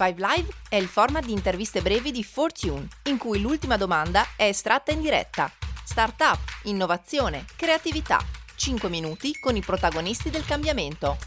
5 Live è il format di interviste brevi di Fortune, in cui l'ultima domanda è estratta in diretta. Startup, innovazione, creatività. 5 minuti con i protagonisti del cambiamento.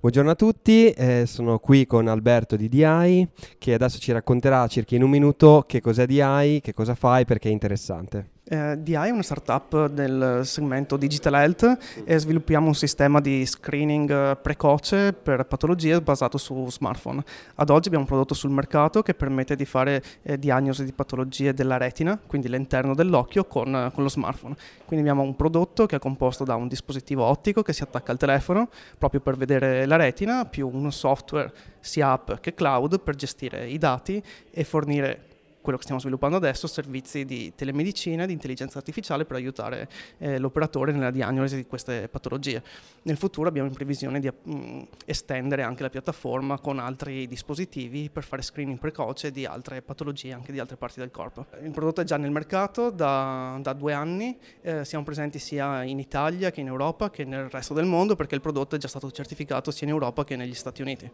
Buongiorno a tutti, eh, sono qui con Alberto di DI che adesso ci racconterà circa in un minuto che cos'è DI, che cosa fai perché è interessante. Eh, DI è una startup nel segmento digital health e sviluppiamo un sistema di screening eh, precoce per patologie basato su smartphone. Ad oggi abbiamo un prodotto sul mercato che permette di fare eh, diagnosi di patologie della retina, quindi l'interno dell'occhio, con, eh, con, lo smartphone. Quindi abbiamo un prodotto che è composto da un dispositivo ottico che si attacca al telefono proprio per vedere la retina, più un software sia app che cloud per gestire i dati e fornire quello che stiamo sviluppando adesso, servizi di telemedicina, di intelligenza artificiale per aiutare eh, l'operatore nella diagnosi di queste patologie. Nel futuro abbiamo in previsione di mh, mm, estendere anche la piattaforma con altri dispositivi per fare screening precoce di altre patologie, anche di altre parti del corpo. Il prodotto è già nel mercato da, da due anni, eh, siamo presenti sia in Italia che in Europa che nel resto del mondo perché il prodotto è già stato certificato sia in Europa che negli Stati Uniti.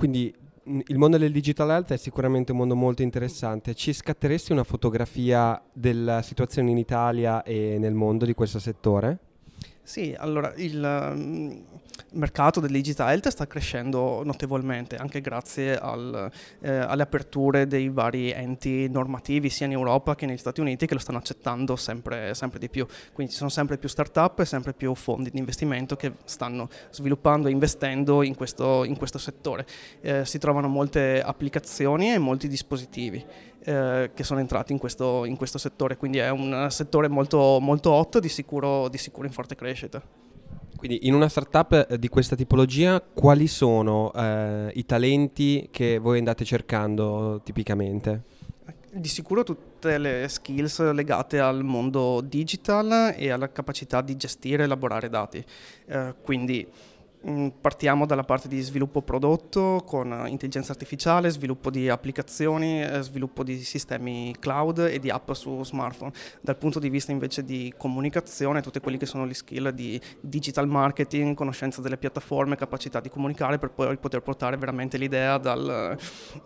Quindi il mondo del digital health è sicuramente un mondo molto interessante. Ci scatteresti una fotografia della situazione in Italia e nel mondo di questo settore? Sì, allora il mercato del digital health sta crescendo notevolmente anche grazie al, eh, alle aperture dei vari enti normativi sia in Europa che negli Stati Uniti che lo stanno accettando sempre, sempre di più. Quindi ci sono sempre più start-up e sempre più fondi di investimento che stanno sviluppando e investendo in questo, in questo settore. Eh, si trovano molte applicazioni e molti dispositivi eh, che sono entrati in questo, in questo, settore, quindi è un settore molto, molto hot, di sicuro, di sicuro in forte crescita. Quindi in una startup eh, di questa tipologia quali sono eh, i talenti che voi andate cercando tipicamente? Di sicuro tutte le skills legate al mondo digital e alla capacità di gestire e elaborare dati. Eh, quindi partiamo dalla parte di sviluppo prodotto con intelligenza artificiale, sviluppo di applicazioni, eh, sviluppo di sistemi cloud e di app su smartphone. Dal punto di vista invece di comunicazione, tutti quelli che sono gli skill di digital marketing, conoscenza delle piattaforme, capacità di comunicare per poi poter portare veramente l'idea dal,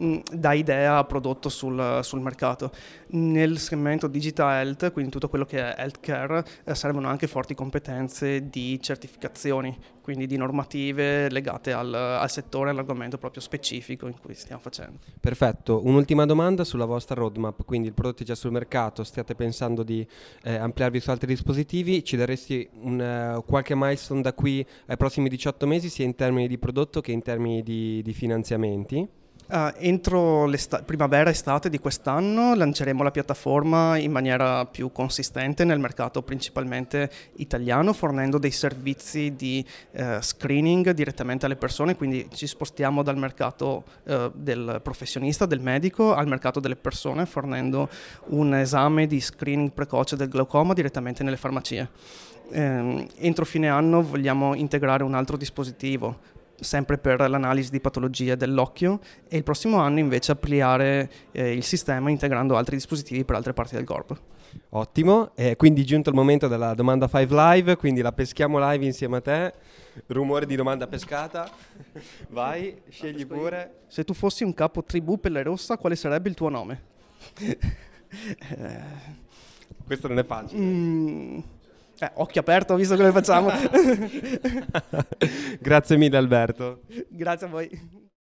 mm, da idea a prodotto sul, sul mercato. Nel segmento digital health, quindi tutto quello che è healthcare, eh, servono anche forti competenze di certificazioni, quindi di normative legate al, al settore, all'argomento proprio specifico in cui stiamo facendo. Perfetto, un'ultima domanda sulla vostra roadmap, quindi il prodotto è già sul mercato, stiate pensando di eh, ampliarvi su altri dispositivi, ci daresti un, uh, qualche milestone da qui ai prossimi 18 mesi sia in termini di prodotto che in termini di, di finanziamenti? Uh, entro primavera-estate di quest'anno lanceremo la piattaforma in maniera più consistente nel mercato principalmente italiano, fornendo dei servizi di uh, screening direttamente alle persone, quindi ci spostiamo dal mercato uh, del professionista, del medico, al mercato delle persone, fornendo un esame di screening precoce del glaucoma direttamente nelle farmacie. Um, entro fine anno vogliamo integrare un altro dispositivo sempre per l'analisi di patologie dell'occhio e il prossimo anno invece ampliare eh, il sistema integrando altri dispositivi per altre parti del corpo. Ottimo, e quindi giunto il momento della domanda 5 live, quindi la peschiamo live insieme a te. Rumore di domanda pescata. Vai, scegli pure. Se tu fossi un capo tribù pelle rossa, quale sarebbe il tuo nome? Questo non è facile. Mm, eh, occhio aperto, visto lo facciamo. Grazie mille Alberto. Grazie a voi.